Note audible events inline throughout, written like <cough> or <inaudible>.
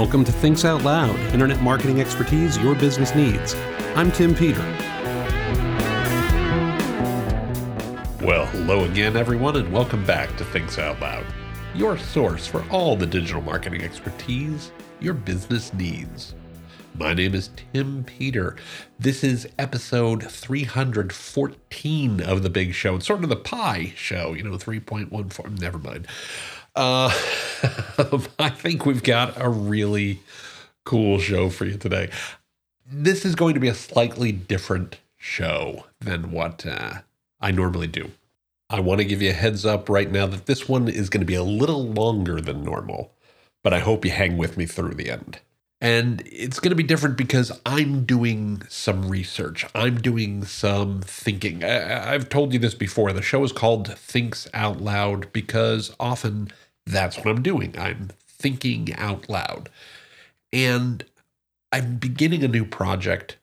Welcome to Thinks Out Loud, internet marketing expertise your business needs. I'm Tim Peter. Well, hello again, everyone, and welcome back to Thinks Out Loud, your source for all the digital marketing expertise your business needs. My name is Tim Peter. This is episode 314 of The Big Show. It's sort of the pie show, you know, 3.14. Never mind. Uh, <laughs> I think we've got a really cool show for you today. This is going to be a slightly different show than what uh, I normally do. I want to give you a heads up right now that this one is going to be a little longer than normal, but I hope you hang with me through the end. And it's going to be different because I'm doing some research. I'm doing some thinking. I, have told you this before. The show is called Thinks Out Loud because often that's what I'm doing. I'm thinking out loud. And I'm beginning a new project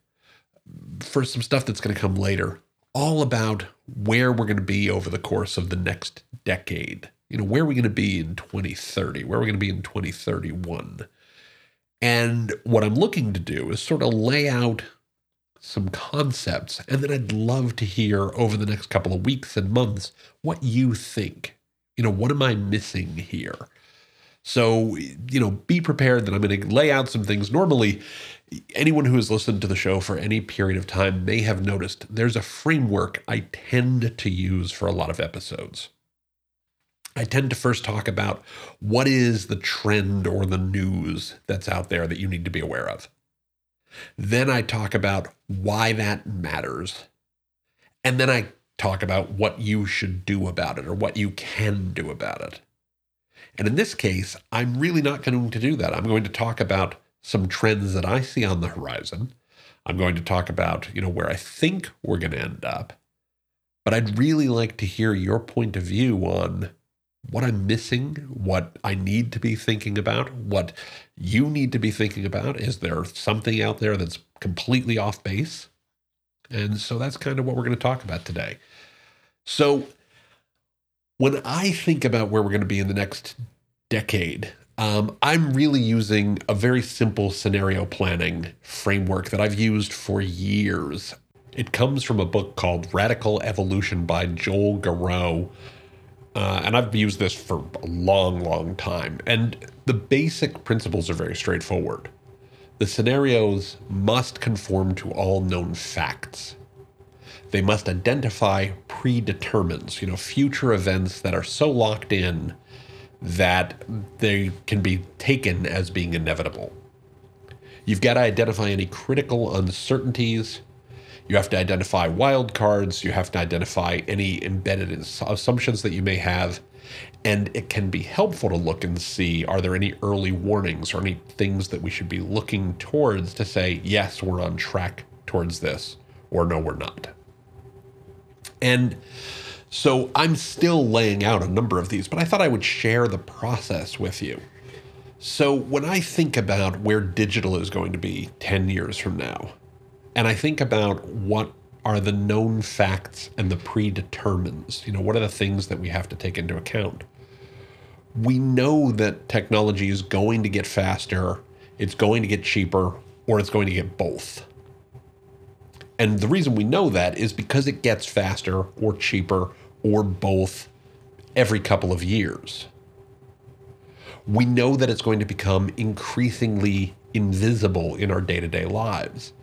for some stuff that's going to come later, all about where we're going to be over the course of the next decade. You know, where are we going to be in 2030? Where are we going to be in 2031? And what I'm looking to do is sort of lay out some concepts. And then I'd love to hear over the next couple of weeks and months what you think. You know, what am I missing here? So, you know, be prepared that I'm going to lay out some things. Normally, anyone who has listened to the show for any period of time may have noticed there's a framework I tend to use for a lot of episodes. I tend to first talk about what is the trend or the news that's out there that you need to be aware of. Then I talk about why that matters. And then I talk about what you should do about it or what you can do about it. And in this case, I'm really not going to do that. I'm going to talk about some trends that I see on the horizon. I'm going to talk about, you know, where I think we're going to end up. But I'd really like to hear your point of view on what I'm missing, what I need to be thinking about, what you need to be thinking about. Is there something out there that's completely off base? And so that's kind of what we're going to talk about today. So, when I think about where we're going to be in the next decade, um, I'm really using a very simple scenario planning framework that I've used for years. It comes from a book called Radical Evolution by Joel Garreau. Uh, and I've used this for a long, long time. And the basic principles are very straightforward. The scenarios must conform to all known facts. They must identify predetermines, you know, future events that are so locked in that they can be taken as being inevitable. You've got to identify any critical uncertainties you have to identify wildcards. You have to identify any embedded assumptions that you may have. And it can be helpful to look and see are there any early warnings or any things that we should be looking towards to say, yes, we're on track towards this, or no, we're not. And so I'm still laying out a number of these, but I thought I would share the process with you. So when I think about where digital is going to be 10 years from now, and I think about what are the known facts and the predetermines. You know, what are the things that we have to take into account? We know that technology is going to get faster, it's going to get cheaper, or it's going to get both. And the reason we know that is because it gets faster or cheaper or both every couple of years. We know that it's going to become increasingly invisible in our day to day lives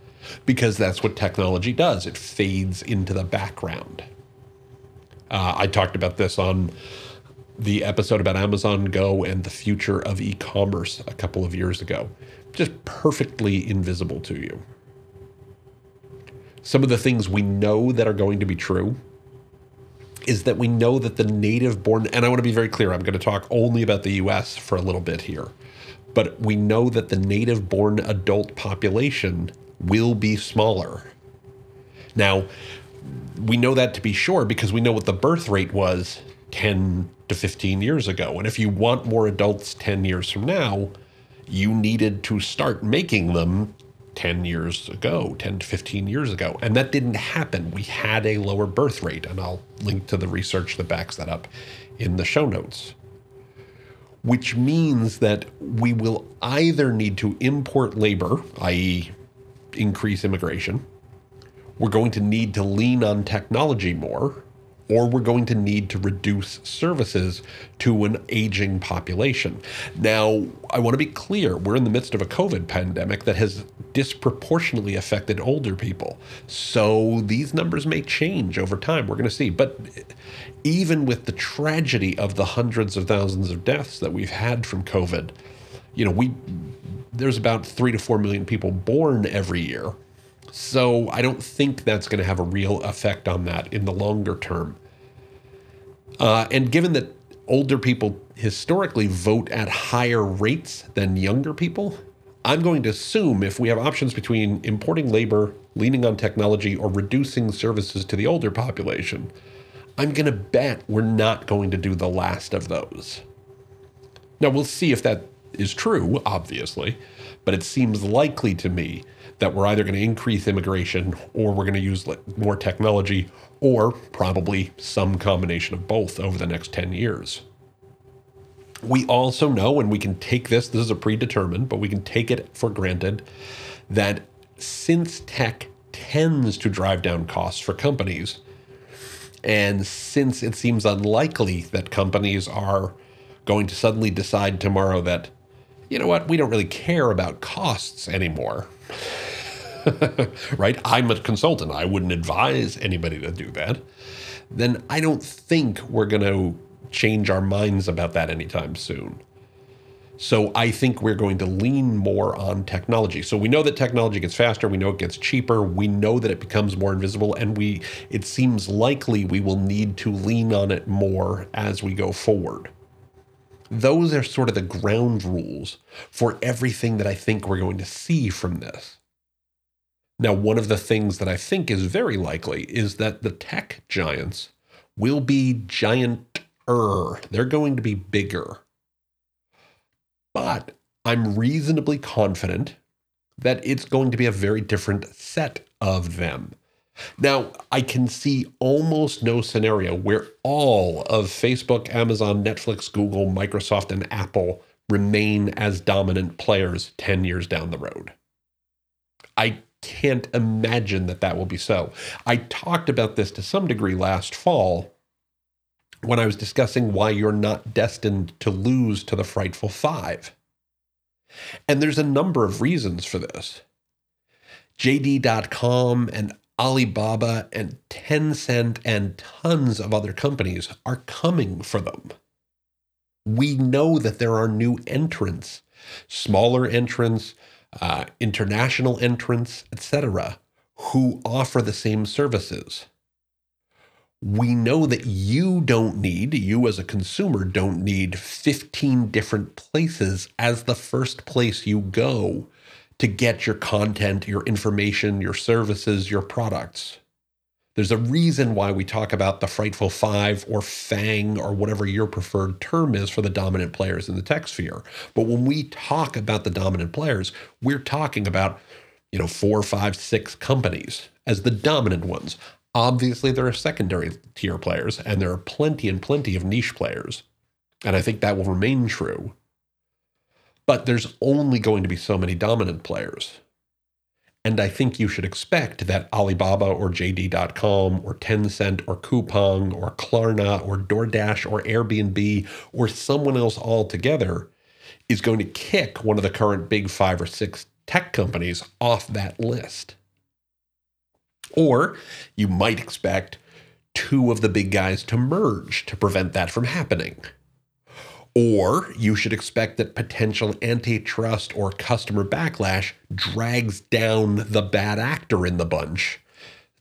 because that's what technology does. It fades into the background. Uh, I talked about this on the episode about Amazon Go and the future of e commerce a couple of years ago. Just perfectly invisible to you. Some of the things we know that are going to be true is that we know that the native born, and I want to be very clear, I'm going to talk only about the US for a little bit here, but we know that the native born adult population will be smaller. Now, we know that to be sure because we know what the birth rate was 10 to 15 years ago. And if you want more adults 10 years from now, you needed to start making them 10 years ago, 10 to 15 years ago. And that didn't happen. We had a lower birth rate. And I'll link to the research that backs that up in the show notes. which means that we will either need to import labor, i.e., increase immigration, we're going to need to lean on technology more, or we're going to need to reduce services to an aging population. Now, I want to be clear we're in the midst of a COVID pandemic that has disproportionately affected older people. So these numbers may change over time. We're going to see. But even with the tragedy of the hundreds of thousands of deaths that we've had from COVID, you know, we there's about 3 to 4 million people born every year. So I don't think that's going to have a real effect on that in the longer term. Uh, and given that older people historically vote at higher rates than younger people, I'm going to assume if we have options between importing labor, leaning on technology, or reducing services to the older population, I'm going to bet we're not going to do the last of those. Now, we'll see if that is true, obviously, but it seems likely to me that we're either going to increase immigration or we're going to use more technology or probably some combination of both over the next 10 years. We also know, and we can take this, this is a predetermined, but we can take it for granted that since tech tends to drive down costs for companies, and since it seems unlikely that companies are going to suddenly decide tomorrow that, you know what, we don't really care about costs anymore. <laughs> right? I'm a consultant. I wouldn't advise anybody to do that. Then I don't think we're going to change our minds about that anytime soon. So I think we're going to lean more on technology. So we know that technology gets faster, we know it gets cheaper, we know that it becomes more invisible and we it seems likely we will need to lean on it more as we go forward. Those are sort of the ground rules for everything that I think we're going to see from this. Now, one of the things that I think is very likely is that the tech giants will be gianter. They're going to be bigger. But I'm reasonably confident that it's going to be a very different set of them. Now, I can see almost no scenario where all of Facebook, Amazon, Netflix, Google, Microsoft, and Apple remain as dominant players 10 years down the road. I can't imagine that that will be so. I talked about this to some degree last fall when I was discussing why you're not destined to lose to the Frightful Five. And there's a number of reasons for this. JD.com and Alibaba and Tencent and tons of other companies are coming for them. We know that there are new entrants, smaller entrants, uh, international entrants, etc., who offer the same services we know that you don't need, you as a consumer don't need 15 different places as the first place you go to get your content, your information, your services, your products. There's a reason why we talk about the Frightful Five or FANG or whatever your preferred term is for the dominant players in the tech sphere. But when we talk about the dominant players, we're talking about, you know, four, five, six companies as the dominant ones. Obviously, there are secondary tier players, and there are plenty and plenty of niche players. And I think that will remain true. But there's only going to be so many dominant players. And I think you should expect that Alibaba or JD.com or Tencent or Coupang or Klarna or DoorDash or Airbnb or someone else altogether is going to kick one of the current big five or six tech companies off that list. Or you might expect two of the big guys to merge to prevent that from happening. Or you should expect that potential antitrust or customer backlash drags down the bad actor in the bunch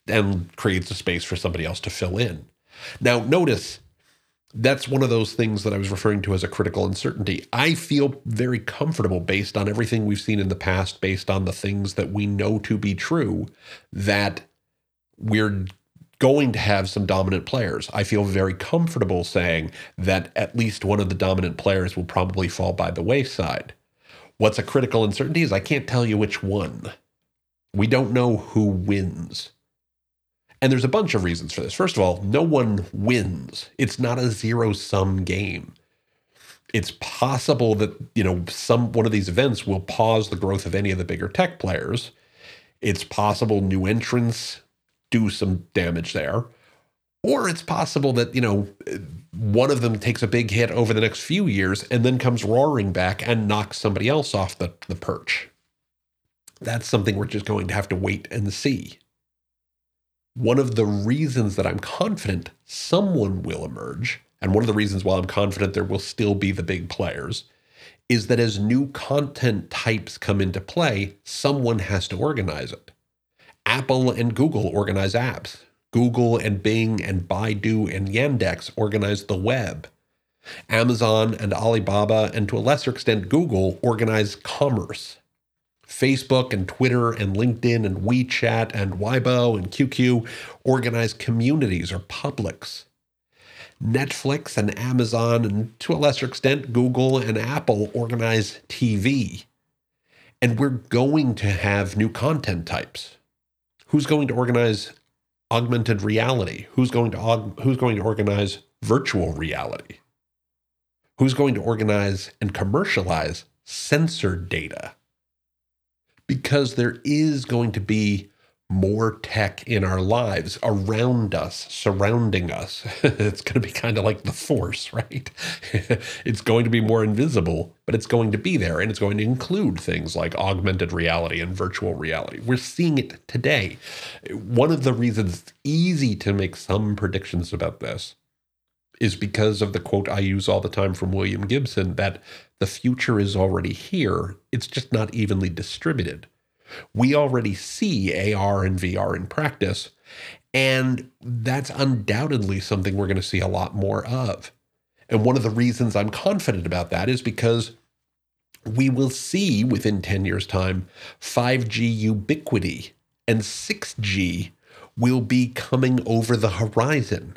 and creates a space for somebody else to fill in. Now, notice that's one of those things that I was referring to as a critical uncertainty. I feel very comfortable based on everything we've seen in the past, based on the things that we know to be true, that we're going to have some dominant players. I feel very comfortable saying that at least one of the dominant players will probably fall by the wayside. What's a critical uncertainty is I can't tell you which one. We don't know who wins. And there's a bunch of reasons for this. First of all, no one wins. It's not a zero sum game. it's possible that you know some one of these events will pause the growth of any of the bigger tech players. It's possible new entrants do some damage there. Or it's possible that, you know, one of them takes a big hit over the next few years and then comes roaring back and knocks somebody else off the, the perch. That's something we're just going to have to wait and see. One of the reasons that I'm confident someone will emerge, and one of the reasons why I'm confident there will still be the big players, is that as new content types come into play, someone has to organize it. Apple and Google organize apps. Google and Bing and Baidu and Yandex organize the web. Amazon and Alibaba, and to a lesser extent, Google, organize commerce. Facebook and Twitter and LinkedIn and WeChat and Weibo and QQ organize communities or publics. Netflix and Amazon, and to a lesser extent, Google and Apple organize TV. And we're going to have new content types. Who's going to organize augmented reality? Who's going to aug- who's going to organize virtual reality? Who's going to organize and commercialize sensor data? Because there is going to be more tech in our lives around us, surrounding us. <laughs> it's going to be kind of like the force, right? <laughs> it's going to be more invisible, but it's going to be there and it's going to include things like augmented reality and virtual reality. We're seeing it today. One of the reasons it's easy to make some predictions about this is because of the quote I use all the time from William Gibson that the future is already here, it's just not evenly distributed. We already see AR and VR in practice, and that's undoubtedly something we're going to see a lot more of. And one of the reasons I'm confident about that is because we will see within 10 years' time 5G ubiquity and 6G will be coming over the horizon.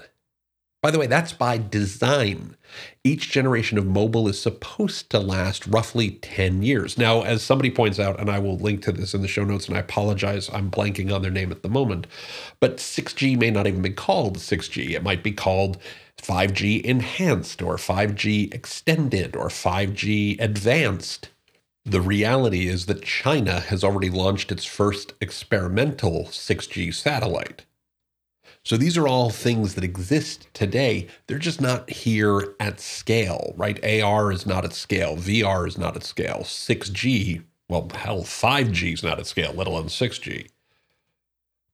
By the way, that's by design. Each generation of mobile is supposed to last roughly 10 years. Now, as somebody points out, and I will link to this in the show notes, and I apologize, I'm blanking on their name at the moment, but 6G may not even be called 6G. It might be called 5G enhanced, or 5G extended, or 5G advanced. The reality is that China has already launched its first experimental 6G satellite. So these are all things that exist today. They're just not here at scale, right? AR is not at scale. VR is not at scale. 6G, well, hell, 5G is not at scale, let alone 6G.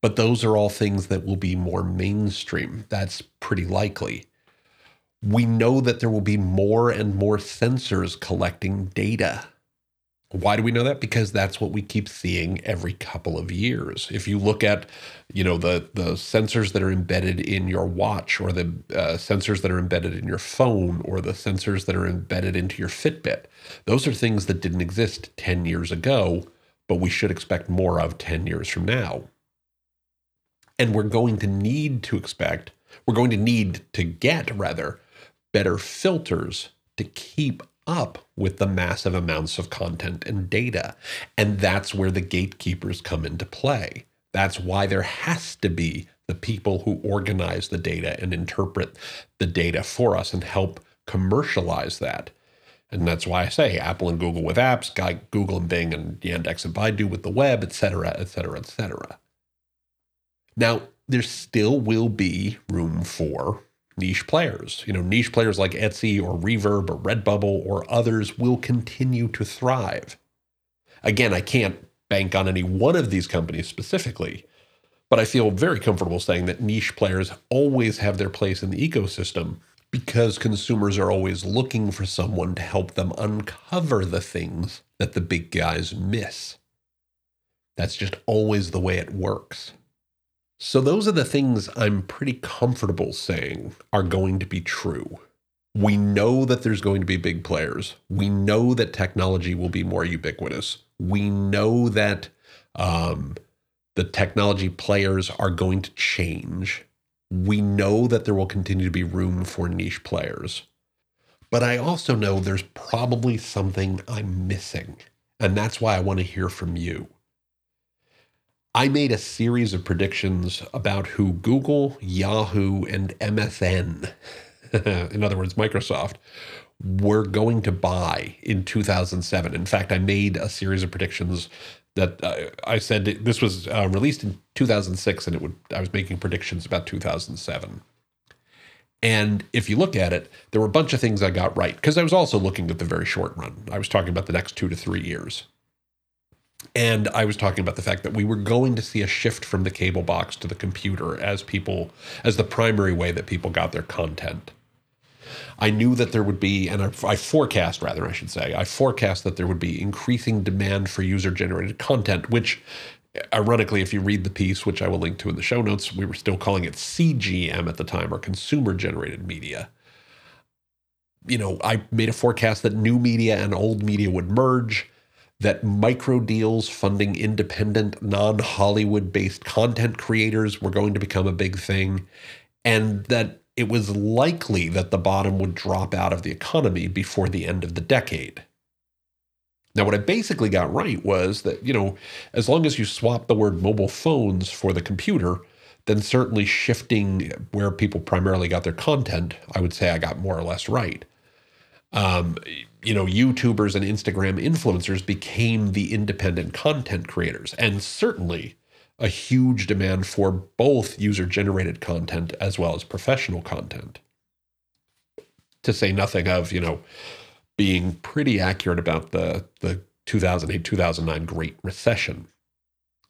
But those are all things that will be more mainstream. That's pretty likely. We know that there will be more and more sensors collecting data why do we know that? Because that's what we keep seeing every couple of years. If you look at, you know, the the sensors that are embedded in your watch, or the uh, sensors that are embedded in your phone, or the sensors that are embedded into your Fitbit, those are things that didn't exist ten years ago, but we should expect more of ten years from now. And we're going to need to expect, we're going to need to get rather better filters to keep up with the massive amounts of content and data. And that's where the gatekeepers come into play. That's why there has to be the people who organize the data and interpret the data for us and help commercialize that. And that's why I say Apple and Google with apps, Google and Bing and Yandex and Baidu with the web, et cetera, et cetera, et cetera. Now, there still will be room for niche players. You know, niche players like Etsy or Reverb or Redbubble or others will continue to thrive. Again, I can't bank on any one of these companies specifically, but I feel very comfortable saying that niche players always have their place in the ecosystem because consumers are always looking for someone to help them uncover the things that the big guys miss. That's just always the way it works. So, those are the things I'm pretty comfortable saying are going to be true. We know that there's going to be big players. We know that technology will be more ubiquitous. We know that um, the technology players are going to change. We know that there will continue to be room for niche players. But I also know there's probably something I'm missing. And that's why I want to hear from you. I made a series of predictions about who Google, Yahoo, and MSN <laughs> in other words, Microsoft, were going to buy in 2007. In fact, I made a series of predictions that uh, I said this was uh, released in 2006, and it would I was making predictions about 2007. And if you look at it, there were a bunch of things I got right because I was also looking at the very short run. I was talking about the next two to three years. And I was talking about the fact that we were going to see a shift from the cable box to the computer as people, as the primary way that people got their content. I knew that there would be, and I, forecast rather, I should say, I forecast that there would be increasing demand for user generated content, which ironically, if you read the piece, which I will link to in the show notes, we were still calling it CGM at the time, or consumer generated media. You know, I made a forecast that new media and old media would merge, that micro deals funding independent, non Hollywood based content creators were going to become a big thing, and that it was likely that the bottom would drop out of the economy before the end of the decade. Now, what I basically got right was that, you know, as long as you swap the word mobile phones for the computer, then certainly shifting where people primarily got their content, I would say I got more or less right. Um, you know, YouTubers and Instagram influencers became the independent content creators. And certainly a huge demand for both user generated content as well as professional content. To say nothing of, you know, being pretty accurate about the, the 2008 2009 Great Recession.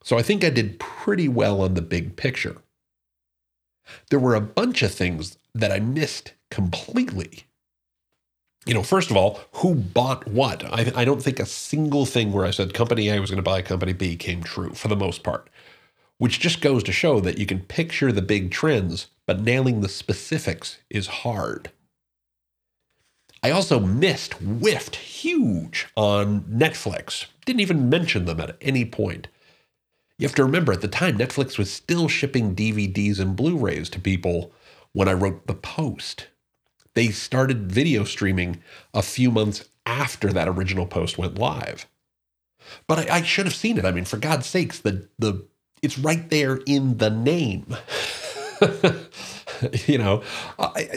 So I think I did pretty well on the big picture. There were a bunch of things that I missed completely. You know, first of all, who bought what? I, I don't think a single thing where I said company A was going to buy company B came true for the most part which just goes to show that you can picture the big trends, but nailing the specifics is hard. I also missed, whiffed huge on Netflix. Didn't even mention them at any point. You have to remember at the time, Netflix was still shipping DVDs and Blu rays to people when I wrote The Post. They started video streaming a few months after that original post went live. But I, I should have seen it. I mean, for God's sakes, the, the it's right there in the name. <laughs> you know,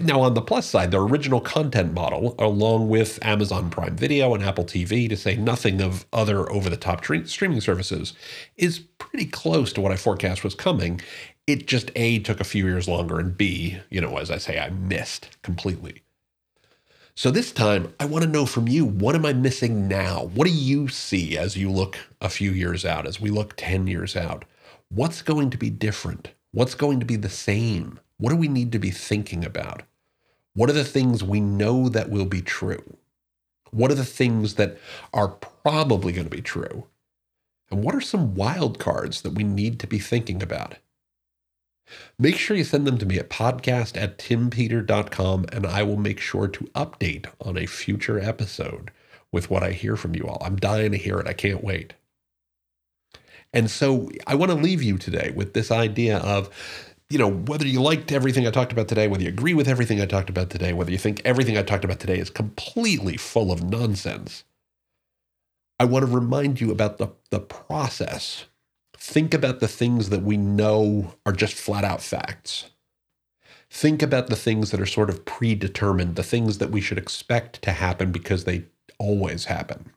now on the plus side, the original content model, along with Amazon Prime Video and Apple TV, to say nothing of other over the top streaming services, is pretty close to what I forecast was coming. It just A, took a few years longer, and B, you know, as I say, I missed completely. So this time, I want to know from you what am I missing now? What do you see as you look a few years out, as we look 10 years out? What's going to be different? What's going to be the same? What do we need to be thinking about? What are the things we know that will be true? What are the things that are probably going to be true? And what are some wild cards that we need to be thinking about? Make sure you send them to me at podcast at timpeter.com and I will make sure to update on a future episode with what I hear from you all. I'm dying to hear it. I can't wait. And so I want to leave you today with this idea of, you know, whether you liked everything I talked about today, whether you agree with everything I talked about today, whether you think everything I talked about today is completely full of nonsense, I want to remind you about the, the process. Think about the things that we know are just flat out facts. Think about the things that are sort of predetermined, the things that we should expect to happen because they always happen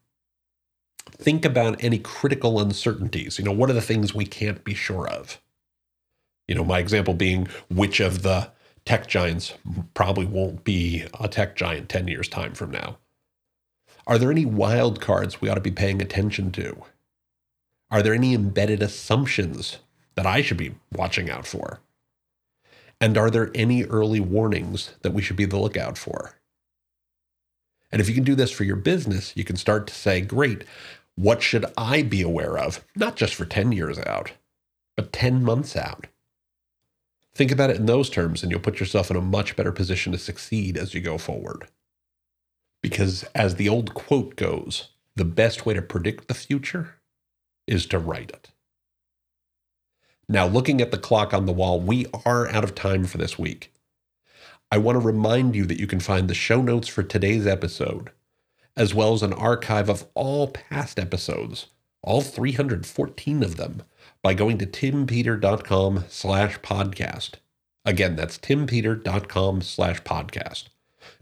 think about any critical uncertainties. You know, what are the things we can't be sure of? You know, my example being which of the tech giants probably won't be a tech giant 10 years' time from now. Are there any wild cards we ought to be paying attention to? Are there any embedded assumptions that I should be watching out for? And are there any early warnings that we should be the lookout for? And if you can do this for your business, you can start to say, great, what should I be aware of? Not just for 10 years out, but 10 months out. Think about it in those terms, and you'll put yourself in a much better position to succeed as you go forward. Because, as the old quote goes, the best way to predict the future is to write it. Now, looking at the clock on the wall, we are out of time for this week. I want to remind you that you can find the show notes for today's episode as well as an archive of all past episodes, all 314 of them, by going to timpeter.com slash podcast. Again, that's timpeter.com slash podcast.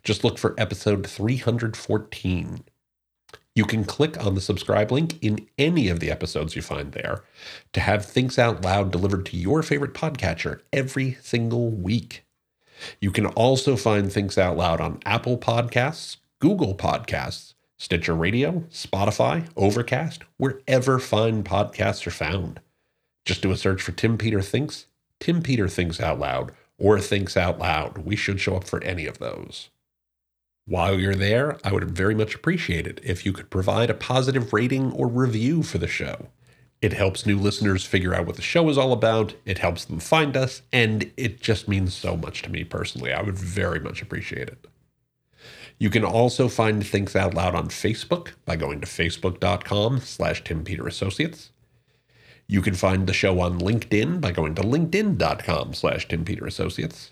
Just look for episode 314. You can click on the subscribe link in any of the episodes you find there to have Thinks Out Loud delivered to your favorite podcatcher every single week. You can also find Thinks Out Loud on Apple Podcasts, Google Podcasts, Stitcher Radio, Spotify, Overcast, wherever fine podcasts are found. Just do a search for Tim Peter Thinks, Tim Peter Thinks Out Loud, or Thinks Out Loud. We should show up for any of those. While you're there, I would very much appreciate it if you could provide a positive rating or review for the show. It helps new listeners figure out what the show is all about, it helps them find us, and it just means so much to me personally. I would very much appreciate it. You can also find Thinks Out Loud on Facebook by going to facebook.com slash Tim Peter Associates. You can find the show on LinkedIn by going to linkedin.com slash Tim Peter Associates.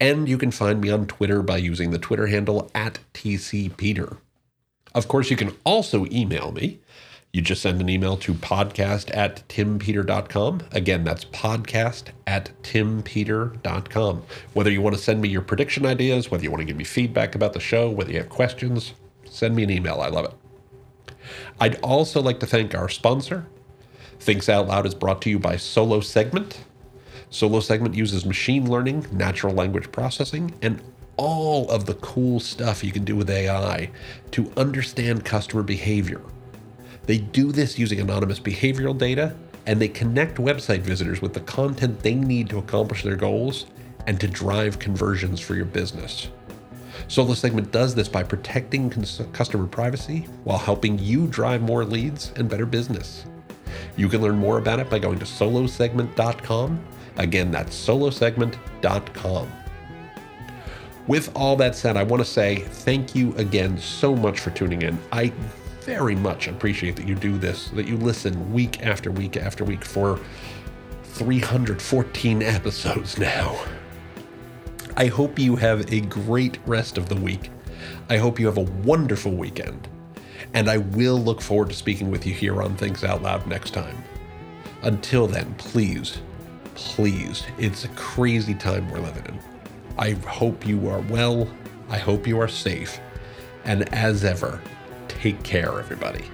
And you can find me on Twitter by using the Twitter handle at TCPeter. Of course, you can also email me. You just send an email to podcast at timpeter.com. Again, that's podcast at timpeter.com. Whether you want to send me your prediction ideas, whether you want to give me feedback about the show, whether you have questions, send me an email. I love it. I'd also like to thank our sponsor. Thinks Out Loud is brought to you by Solo Segment. Solo Segment uses machine learning, natural language processing, and all of the cool stuff you can do with AI to understand customer behavior. They do this using anonymous behavioral data, and they connect website visitors with the content they need to accomplish their goals and to drive conversions for your business. Solo Segment does this by protecting customer privacy while helping you drive more leads and better business. You can learn more about it by going to solosegment.com Again, that's solosegment.com. With all that said, I want to say thank you again so much for tuning in. I very much appreciate that you do this, that you listen week after week after week for 314 episodes now. I hope you have a great rest of the week. I hope you have a wonderful weekend. And I will look forward to speaking with you here on Thinks Out Loud next time. Until then, please please, it's a crazy time we're living in. I hope you are well. I hope you are safe. And as ever, take care, everybody.